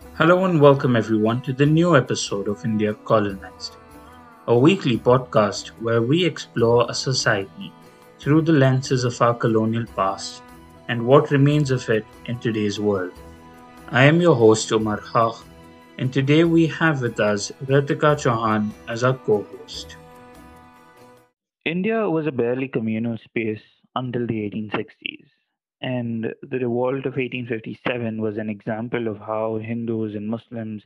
Hello and welcome everyone to the new episode of India Colonized, a weekly podcast where we explore a society through the lenses of our colonial past and what remains of it in today's world. I am your host Omar Haq, and today we have with us Ritika Chauhan as our co-host. India was a barely communal space until the 1860s, and the revolt of 1857 was an example of how Hindus and Muslims,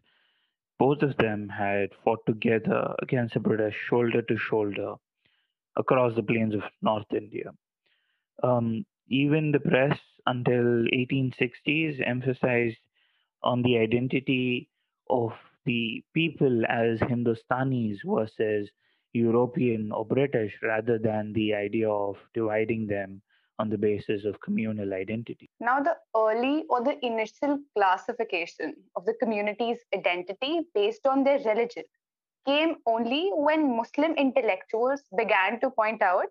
both of them, had fought together against the British shoulder to shoulder across the plains of North India. Um, even the press until 1860s emphasized on the identity of the people as Hindustanis versus European or British rather than the idea of dividing them on the basis of communal identity. Now, the early or the initial classification of the community's identity based on their religion came only when Muslim intellectuals began to point out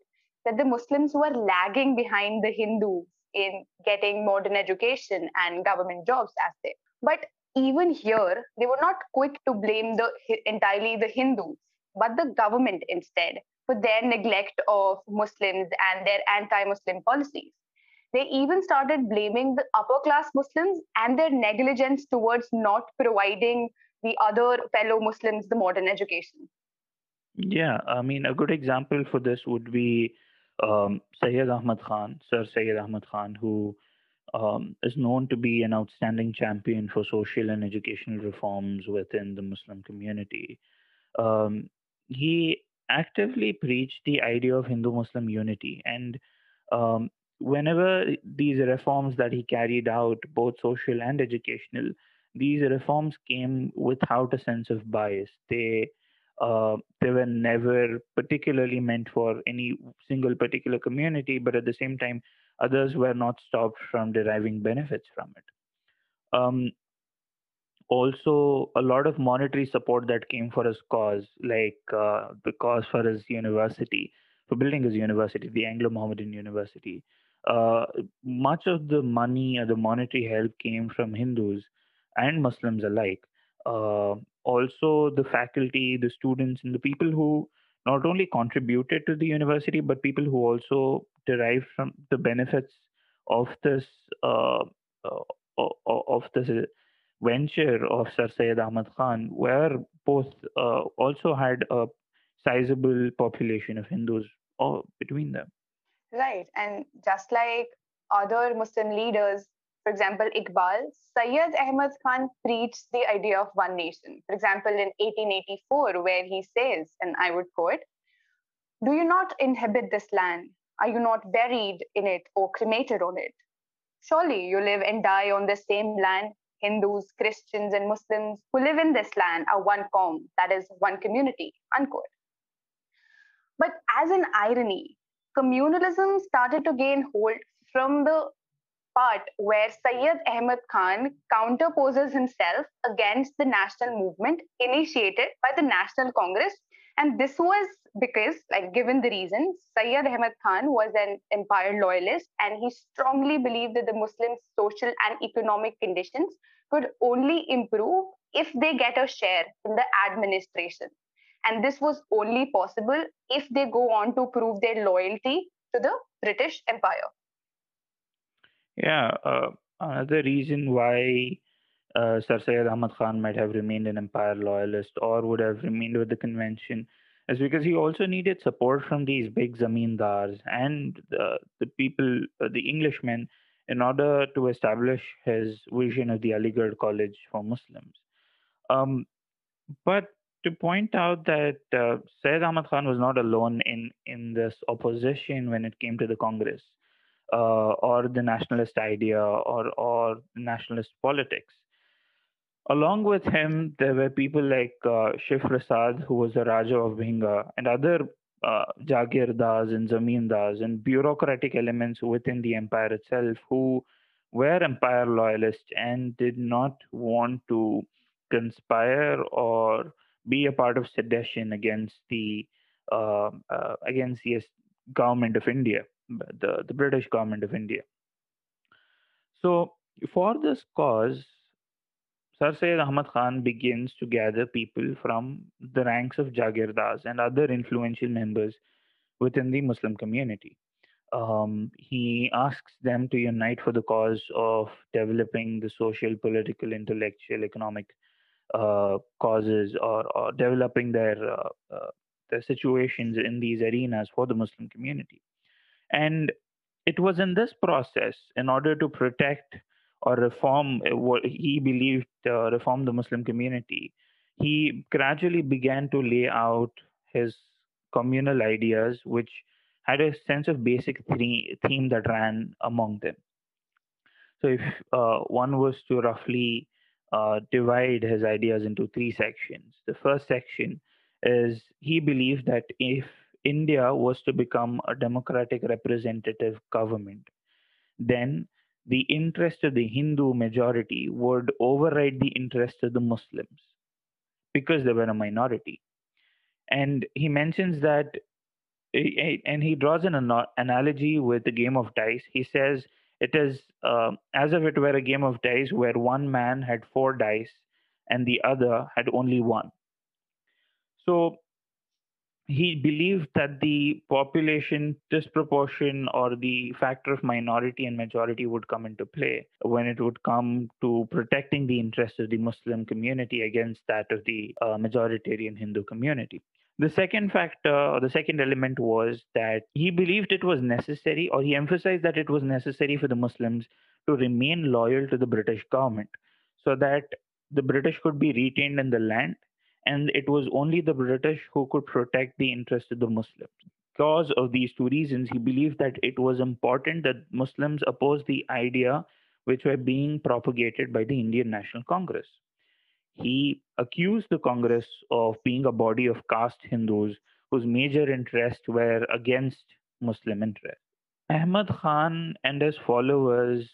that the Muslims were lagging behind the Hindus in getting modern education and government jobs as they. But even here, they were not quick to blame the entirely the Hindus, but the government instead for their neglect of Muslims and their anti-Muslim policies. They even started blaming the upper class Muslims and their negligence towards not providing the other fellow Muslims the modern education. Yeah, I mean, a good example for this would be um, Sayyid Ahmad Khan, Sir Sayyid Ahmad Khan, who um, is known to be an outstanding champion for social and educational reforms within the Muslim community. Um, he actively preached the idea of Hindu Muslim unity. And um, whenever these reforms that he carried out, both social and educational, these reforms came without a sense of bias. They uh, they were never particularly meant for any single particular community, but at the same time, others were not stopped from deriving benefits from it. Um, also a lot of monetary support that came for his cause, like uh, the cause for his university, for building his university, the Anglo Mohammedan University. Uh, much of the money or the monetary help came from Hindus and Muslims alike. Uh, also, the faculty, the students, and the people who not only contributed to the university, but people who also derived from the benefits of this uh, uh, of this venture of Sir Syed Ahmad Khan, where both uh, also had a sizable population of Hindus uh, between them. Right. And just like other Muslim leaders, for example, Iqbal, Syed Ahmad Khan preached the idea of one nation. For example, in 1884, where he says, and I would quote, Do you not inhabit this land? Are you not buried in it or cremated on it? Surely you live and die on the same land Hindus, Christians, and Muslims who live in this land are one qom, that is, one community, unquote. But as an irony, communalism started to gain hold from the part where Sayyid Ahmed Khan counterposes himself against the national movement initiated by the National Congress. And this was because, like, given the reasons, Sayyid Ahmed Khan was an empire loyalist and he strongly believed that the Muslim social and economic conditions could only improve if they get a share in the administration. And this was only possible if they go on to prove their loyalty to the British Empire. Yeah, uh, another reason why uh, Sir Syed Ahmad Khan might have remained an empire loyalist or would have remained with the convention is because he also needed support from these big zamindars and the, the people, uh, the Englishmen, in order to establish his vision of the Aligarh College for Muslims. Um, but to point out that uh, Sayyid Ahmad Khan was not alone in, in this opposition when it came to the Congress uh, or the nationalist idea or, or nationalist politics. Along with him, there were people like uh, Shiv Prasad, who was the Raja of Bhinga, and other uh, Jagirdars and Zamindars and bureaucratic elements within the empire itself who were empire loyalists and did not want to conspire or be a part of sedition against the uh, uh, against the government of India, the, the British government of India. So for this cause, Sir Syed Ahmad Khan begins to gather people from the ranks of Jagirdars and other influential members within the Muslim community. Um, he asks them to unite for the cause of developing the social, political, intellectual, economic uh, causes or, or, developing their uh, uh, their situations in these arenas for the Muslim community. And it was in this process, in order to protect or reform uh, what he believed uh, reform the Muslim community, he gradually began to lay out his communal ideas, which had a sense of basic theme that ran among them. So, if uh, one was to roughly uh, divide his ideas into three sections, the first section is he believed that if India was to become a democratic representative government, then the interest of the Hindu majority would override the interest of the Muslims because they were a minority. And he mentions that, and he draws an analogy with the game of dice. He says it is uh, as if it were a game of dice where one man had four dice and the other had only one. So he believed that the population disproportion or the factor of minority and majority would come into play when it would come to protecting the interests of the Muslim community against that of the uh, majoritarian Hindu community. The second factor, or the second element, was that he believed it was necessary, or he emphasized that it was necessary for the Muslims to remain loyal to the British government so that the British could be retained in the land and it was only the British who could protect the interests of the Muslims. Because of these two reasons, he believed that it was important that Muslims oppose the idea which were being propagated by the Indian National Congress. He accused the Congress of being a body of caste Hindus whose major interests were against Muslim interests. Ahmad Khan and his followers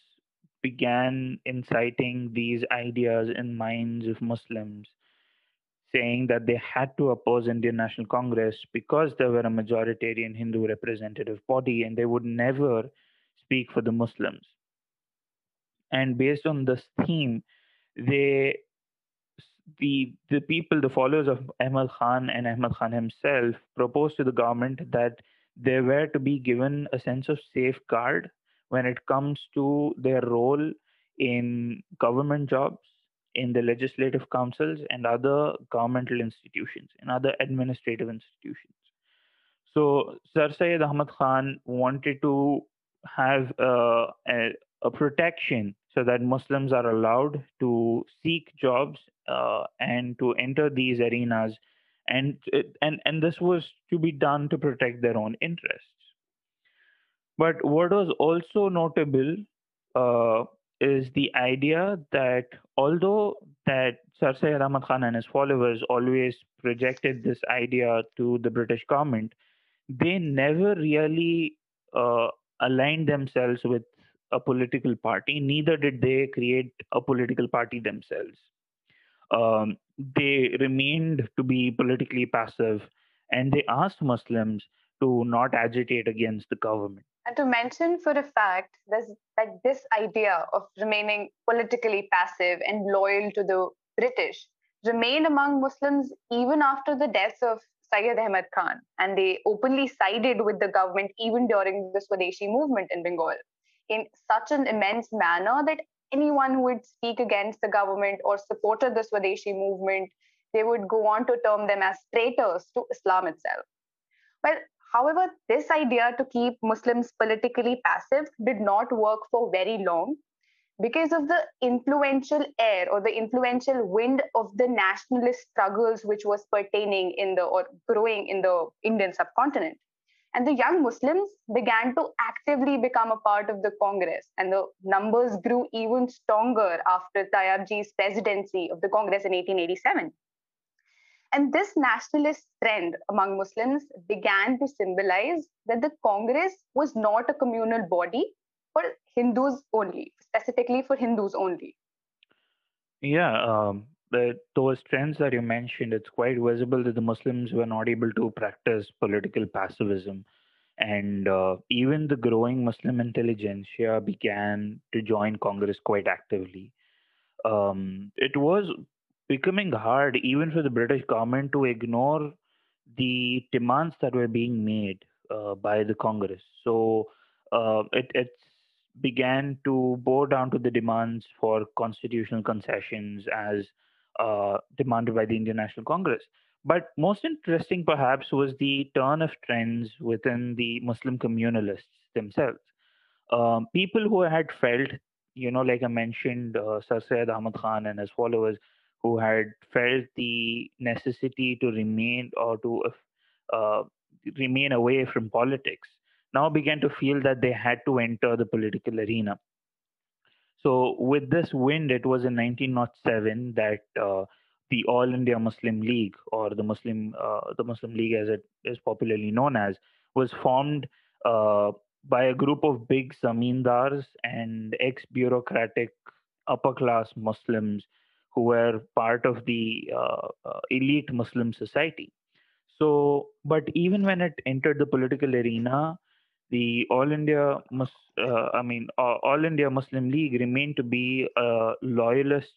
began inciting these ideas in minds of Muslims saying that they had to oppose Indian National Congress because they were a majoritarian Hindu representative body and they would never speak for the Muslims. And based on this theme, they the the people, the followers of Ahmad Khan and Ahmad Khan himself, proposed to the government that they were to be given a sense of safeguard when it comes to their role in government jobs in the legislative councils and other governmental institutions and other administrative institutions. So Sir Syed Ahmad Khan wanted to have uh, a, a, protection so that Muslims are allowed to seek jobs uh, and to enter these arenas, and and and this was to be done to protect their own interests. But what was also notable uh, is the idea that although that Sir Syed Ahmad Khan and his followers always projected this idea to the British government, they never really uh, aligned themselves with a political party. Neither did they create a political party themselves. Um, they remained to be politically passive, and they asked Muslims to not agitate against the government. And to mention for a fact this, that this idea of remaining politically passive and loyal to the British remained among Muslims even after the death of Syed Ahmad Khan, and they openly sided with the government even during the Swadeshi movement in Bengal in such an immense manner that anyone who would speak against the government or supported the Swadeshi movement, they would go on to term them as traitors to Islam itself. Well, However, this idea to keep Muslims politically passive did not work for very long because of the influential air or the influential wind of the nationalist struggles which was pertaining in the or growing in the Indian subcontinent. And the young Muslims began to actively become a part of the Congress, and the numbers grew even stronger after Tayabji's presidency of the Congress in 1887. And this nationalist trend among Muslims began to symbolize that the Congress was not a communal body for Hindus only, specifically for Hindus only. Yeah, um, the, those trends that you mentioned, it's quite visible that the Muslims were not able to practice political passivism. And uh, even the growing Muslim intelligentsia began to join Congress quite actively. um, it was becoming hard even for the British government to ignore the demands that were being made uh, by the Congress. So uh, it, it began to bow down to the demands for constitutional concessions as uh, demanded by the Indian National Congress. But most interesting, perhaps, was the turn of trends within the Muslim communalists themselves. Um, people who had felt, you know, like I mentioned, uh, Sir Syed Ahmad Khan and his followers, who had felt the necessity to remain or to uh, remain away from politics, now began to feel that they had to enter the political arena. So, with this wind, it was in 1907 that uh, the All India Muslim League, or the Muslim uh, the Muslim League as it is popularly known as, was formed uh, by a group of big zamindars and ex-bureaucratic upper-class Muslims who were part of the uh, uh, elite Muslim society. So, but even when it entered the political arena, the All India, Mus- uh, I mean, All India Muslim League remained to be a loyalist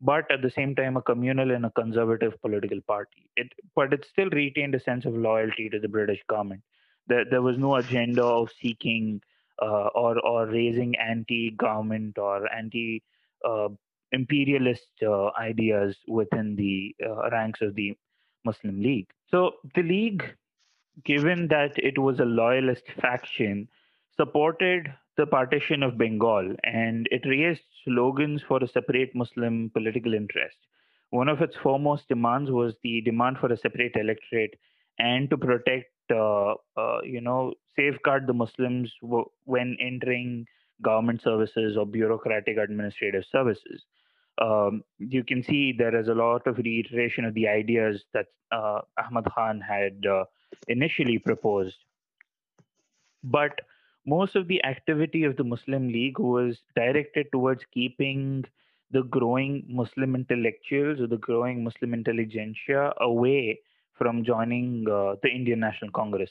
but at the same time a communal and a conservative political party. It, but it still retained a sense of loyalty to the British government. There, there was no agenda of seeking uh, or or raising anti-government or anti uh, imperialist uh, ideas within the uh, ranks of the Muslim League. So the League, given that it was a loyalist faction, supported the partition of Bengal and it raised slogans for a separate Muslim political interest. One of its foremost demands was the demand for a separate electorate and to protect, uh, uh, you know, safeguard the Muslims w- when entering government services or bureaucratic administrative services. Um, you can see there is a lot of reiteration of the ideas that uh, Ahmad Khan had uh, initially proposed. But most of the activity of the Muslim League was directed towards keeping the growing Muslim intellectuals or the growing Muslim intelligentsia away from joining uh, the Indian National Congress.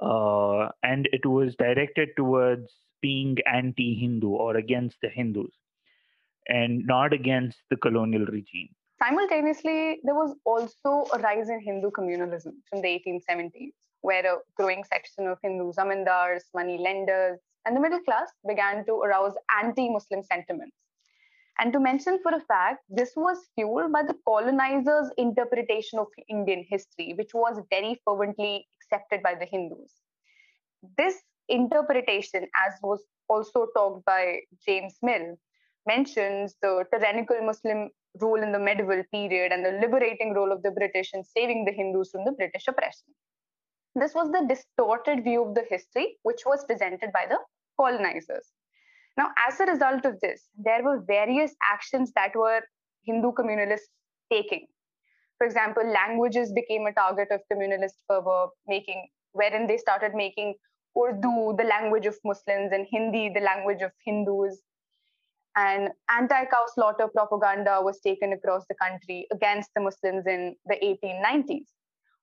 Uh, and it was directed towards being anti Hindu or against the Hindus and not against the colonial regime. Simultaneously, there was also a rise in Hindu communalism from the 1870s where a growing section of Hindu zamindars, money lenders, and the middle class began to arouse anti Muslim sentiments. And to mention for a fact, this was fueled by the colonizers' interpretation of Indian history, which was very fervently accepted by the Hindus. This interpretation, as was also talked by James Mill, mentions the tyrannical Muslim rule in the medieval period and the liberating role of the British in saving the Hindus from the British oppression. This was the distorted view of the history which was presented by the colonizers. Now, as a result of this, there were various actions that were Hindu communalists taking. For example, languages became a target of communalist fervor, making wherein they started making Urdu the language of Muslims and Hindi the language of Hindus. And anti cow slaughter propaganda was taken across the country against the Muslims in the 1890s.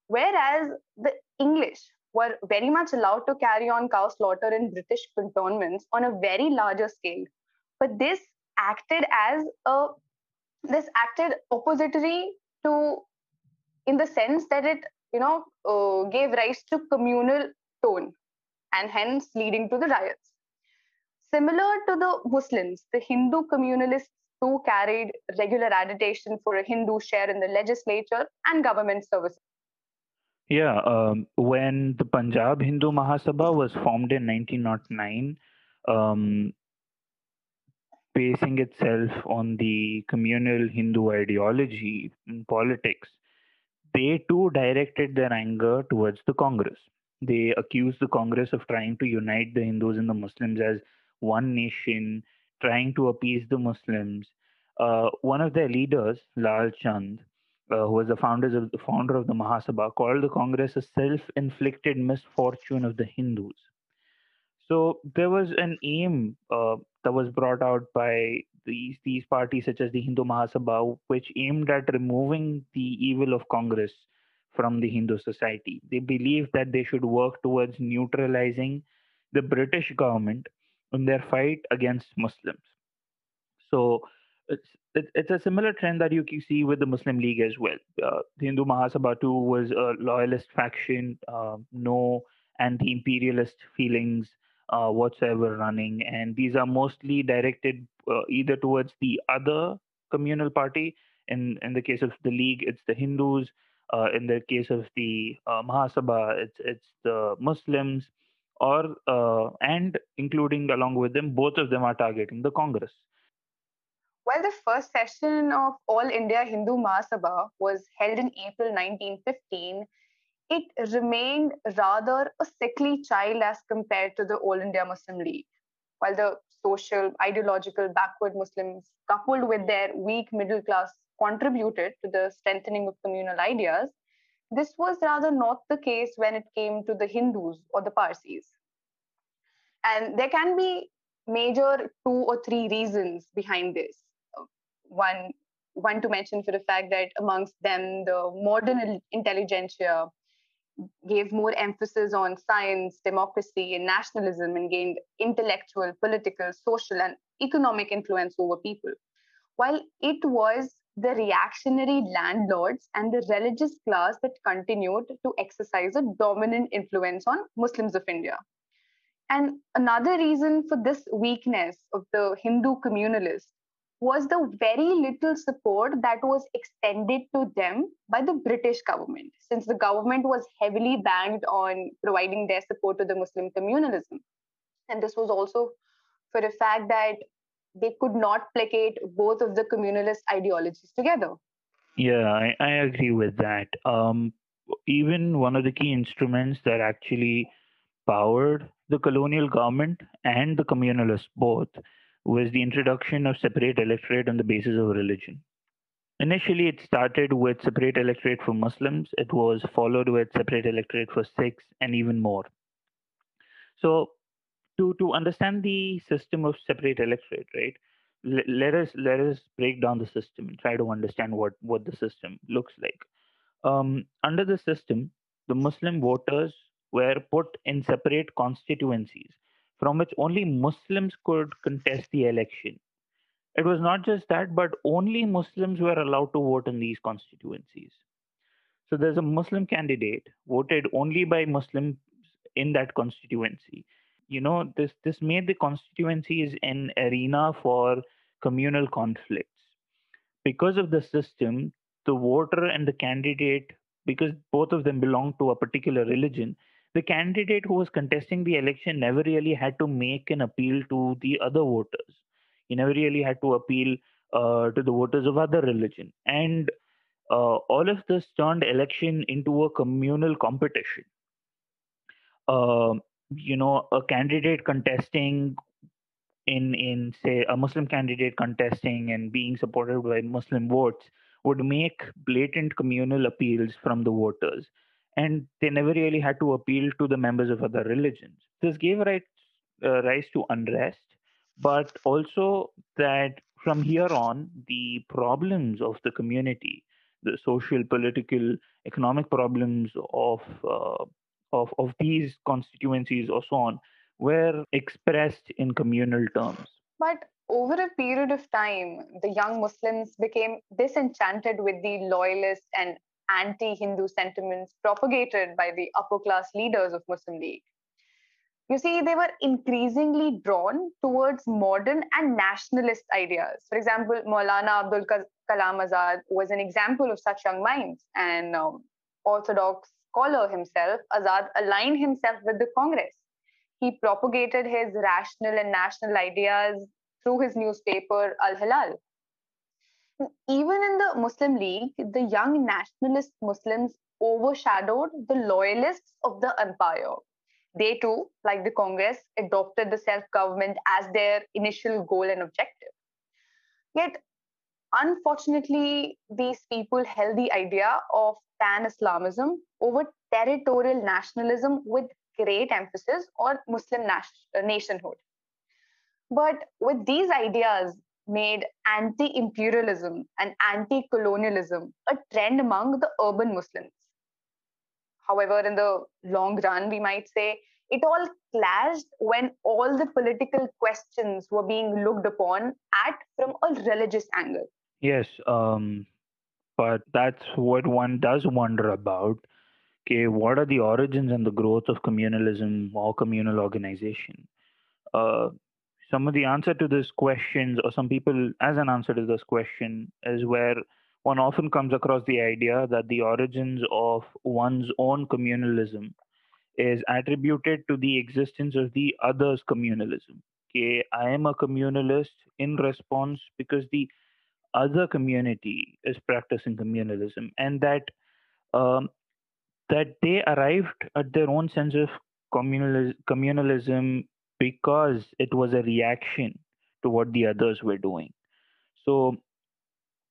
Whereas the English were very much allowed to carry on cow slaughter in British cantonments on a very larger scale. But this acted as a this acted oppository to in the sense that it you know uh, gave rise to communal tone and hence leading to the riots similar to the muslims the hindu communalists too carried regular agitation for a hindu share in the legislature and government services yeah, um, when the Punjab Hindu Mahasabha was formed in 1909, um, basing itself on the communal Hindu ideology in politics, they too directed their anger towards the Congress. They accused the Congress of trying to unite the Hindus and the Muslims as one nation, trying to appease the Muslims. Uh, one of their leaders, Lal Chand, uh, who was the of the founder of the Mahasabha, called the Congress a self-inflicted misfortune of the Hindus. So there was an aim uh, that was brought out by these these parties, such as the Hindu Mahasabha, which aimed at removing the evil of Congress from the Hindu society. They believed that they should work towards neutralizing the British government in their fight against Muslims. So it, it's a similar trend that you can see with the Muslim League as well. Uh, the Hindu Mahasabha too was a loyalist faction, uh, no anti-imperialist feelings uh, whatsoever running, and these are mostly directed uh, either towards the other communal party. In in the case of the League, it's the Hindus. Uh, in the case of the uh, Mahasabha, it's it's the Muslims, or uh, and including along with them, both of them are targeting the Congress. well the first session of All India Hindu Mahasabha was held in April 1915, it remained rather a sickly child as compared to the All India Muslim League. While the social, ideological, backward Muslims, coupled with their weak middle class, contributed to the strengthening of communal ideas, this was rather not the case when it came to the Hindus or the Parsis. And there can be major two or three reasons behind this one one to mention for the fact that amongst them the modern intelligentsia gave more emphasis on science democracy and nationalism and gained intellectual political social and economic influence over people while it was the reactionary landlords and the religious class that continued to exercise a dominant influence on muslims of india and another reason for this weakness of the hindu communalists was the very little support that was extended to them by the British government, since the government was heavily banked on providing their support to the Muslim communalism. And this was also for the fact that they could not placate both of the communalist ideologies together. Yeah, I, I agree with that. Um, even one of the key instruments that actually powered the colonial government and the communalists both was the introduction of separate electorate on the basis of religion. Initially, it started with separate electorate for Muslims. It was followed with separate electorate for Sikhs and even more. So, to to understand the system of separate electorate, right? let us let us break down the system and try to understand what what the system looks like. Um, under the system, the Muslim voters were put in separate constituencies from which only Muslims could contest the election. It was not just that, but only Muslims were allowed to vote in these constituencies. So there's a Muslim candidate voted only by Muslims in that constituency. You know, this this made the constituencies an arena for communal conflicts. Because of the system, the voter and the candidate, because both of them belong to a particular religion, the candidate who was contesting the election never really had to make an appeal to the other voters. He never really had to appeal uh, to the voters of other religion. And uh, all of this turned election into a communal competition. Uh, you know, a candidate contesting in in say a Muslim candidate contesting and being supported by Muslim votes would make blatant communal appeals from the voters and they never really had to appeal to the members of other religions. This gave rise, uh, rise to unrest, but also that from here on, the problems of the community, the social, political, economic problems of uh, of of these constituencies or so on, were expressed in communal terms. But over a period of time, the young Muslims became disenchanted with the loyalist and anti Hindu sentiments propagated by the upper class leaders of Muslim League. You see, they were increasingly drawn towards modern and nationalist ideas. For example, Maulana Abdul Kalam Azad was an example of such young minds, and um, Orthodox scholar himself, Azad aligned himself with the Congress. He propagated his rational and national ideas through his newspaper Al Hilal even in the Muslim League, the young nationalist Muslims overshadowed the loyalists of the empire. They too, like the Congress, adopted the self government as their initial goal and objective. Yet, unfortunately, these people held the idea of pan Islamism over territorial nationalism with great emphasis on Muslim nationhood. But with these ideas, made anti imperialism and anti colonialism a trend among the urban Muslims. However, in the long run, we might say it all clashed when all the political questions were being looked upon at from a religious angle. Yes, um, but that's what one does wonder about. Okay, what are the origins and the growth of communalism or communal organization? Uh, some of the answer to this questions, or some people as an answer to this question, is where one often comes across the idea that the origins of one's own communalism is attributed to the existence of the other's communalism. Okay, I am a communalist in response because the other community is practicing communalism, and that um, that they arrived at their own sense of communal communalism because it was a reaction to what the others were doing. So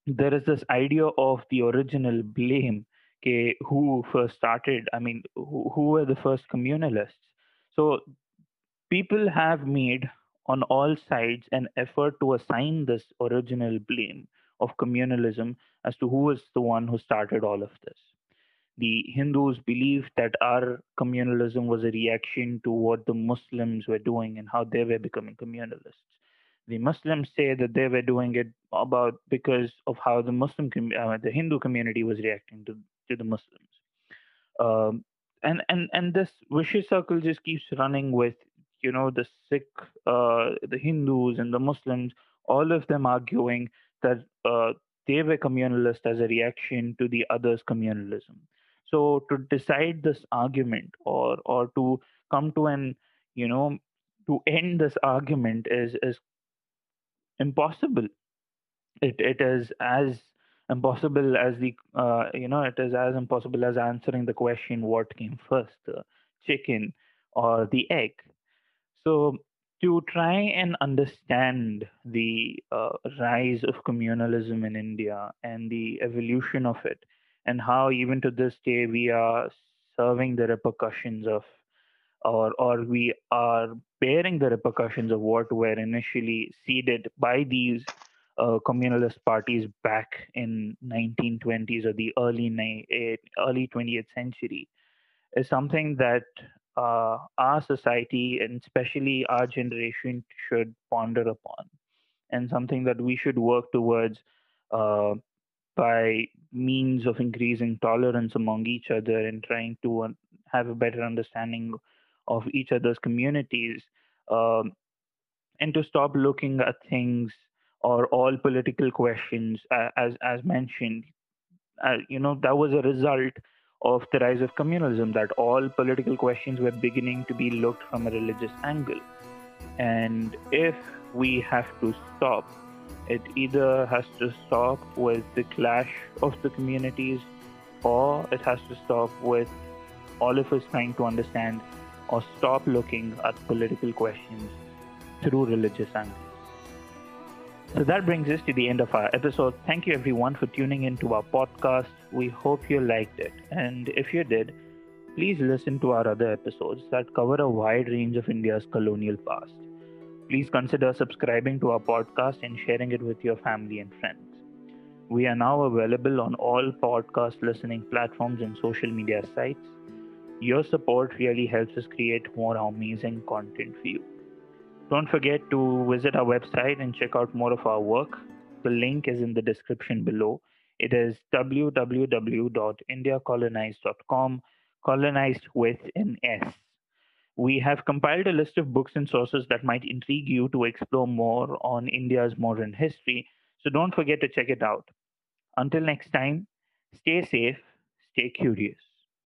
there is this idea of the original blame. Okay, who first started? I mean, who, who were the first communalists? So people have made on all sides an effort to assign this original blame of communalism as to who was the one who started all of this. The Hindus believed that our communalism was a reaction to what the Muslims were doing and how they were becoming communalists. The Muslims say that they were doing it about because of how the Muslim, uh, the Hindu community was reacting to, to the Muslims. Um, and and and this vicious circle just keeps running with you know the Sikh, uh, the Hindus, and the Muslims, all of them arguing that uh, they were communalist as a reaction to the others' communalism. So to decide this argument, or or to come to an you know to end this argument is is impossible. It it is as impossible as the uh, you know it is as impossible as answering the question what came first, the chicken or the egg so, to try and understand the uh, rise of communalism in India and the evolution of it, and how even to this day we are serving the repercussions of, or or we are bearing the repercussions of what were initially seeded by these uh, communalist parties back in 1920s or the early ni- early 20th century, is something that uh, our society and especially our generation should ponder upon and something that we should work towards uh, by means of increasing tolerance among each other and trying to uh, have a better understanding of each other's communities um, and to stop looking at things or all political questions as as mentioned uh, you know that was a result of the rise of communalism that all political questions were beginning to be looked from a religious angle. And if we have to stop, it either has to stop with the clash of the communities or it has to stop with all of us trying to understand or stop looking at political questions through religious angles. So that brings us to the end of our episode. Thank you everyone for tuning in to our podcast. We hope you liked it. And if you did, please listen to our other episodes that cover a wide range of India's colonial past. Please consider subscribing to our podcast and sharing it with your family and friends. We are now available on all podcast listening platforms and social media sites. Your support really helps us create more amazing content for you. Don't forget to visit our website and check out more of our work. The link is in the description below. It is www.indiacolonized.com, colonized with an S. We have compiled a list of books and sources that might intrigue you to explore more on India's modern history, so don't forget to check it out. Until next time, stay safe, stay curious.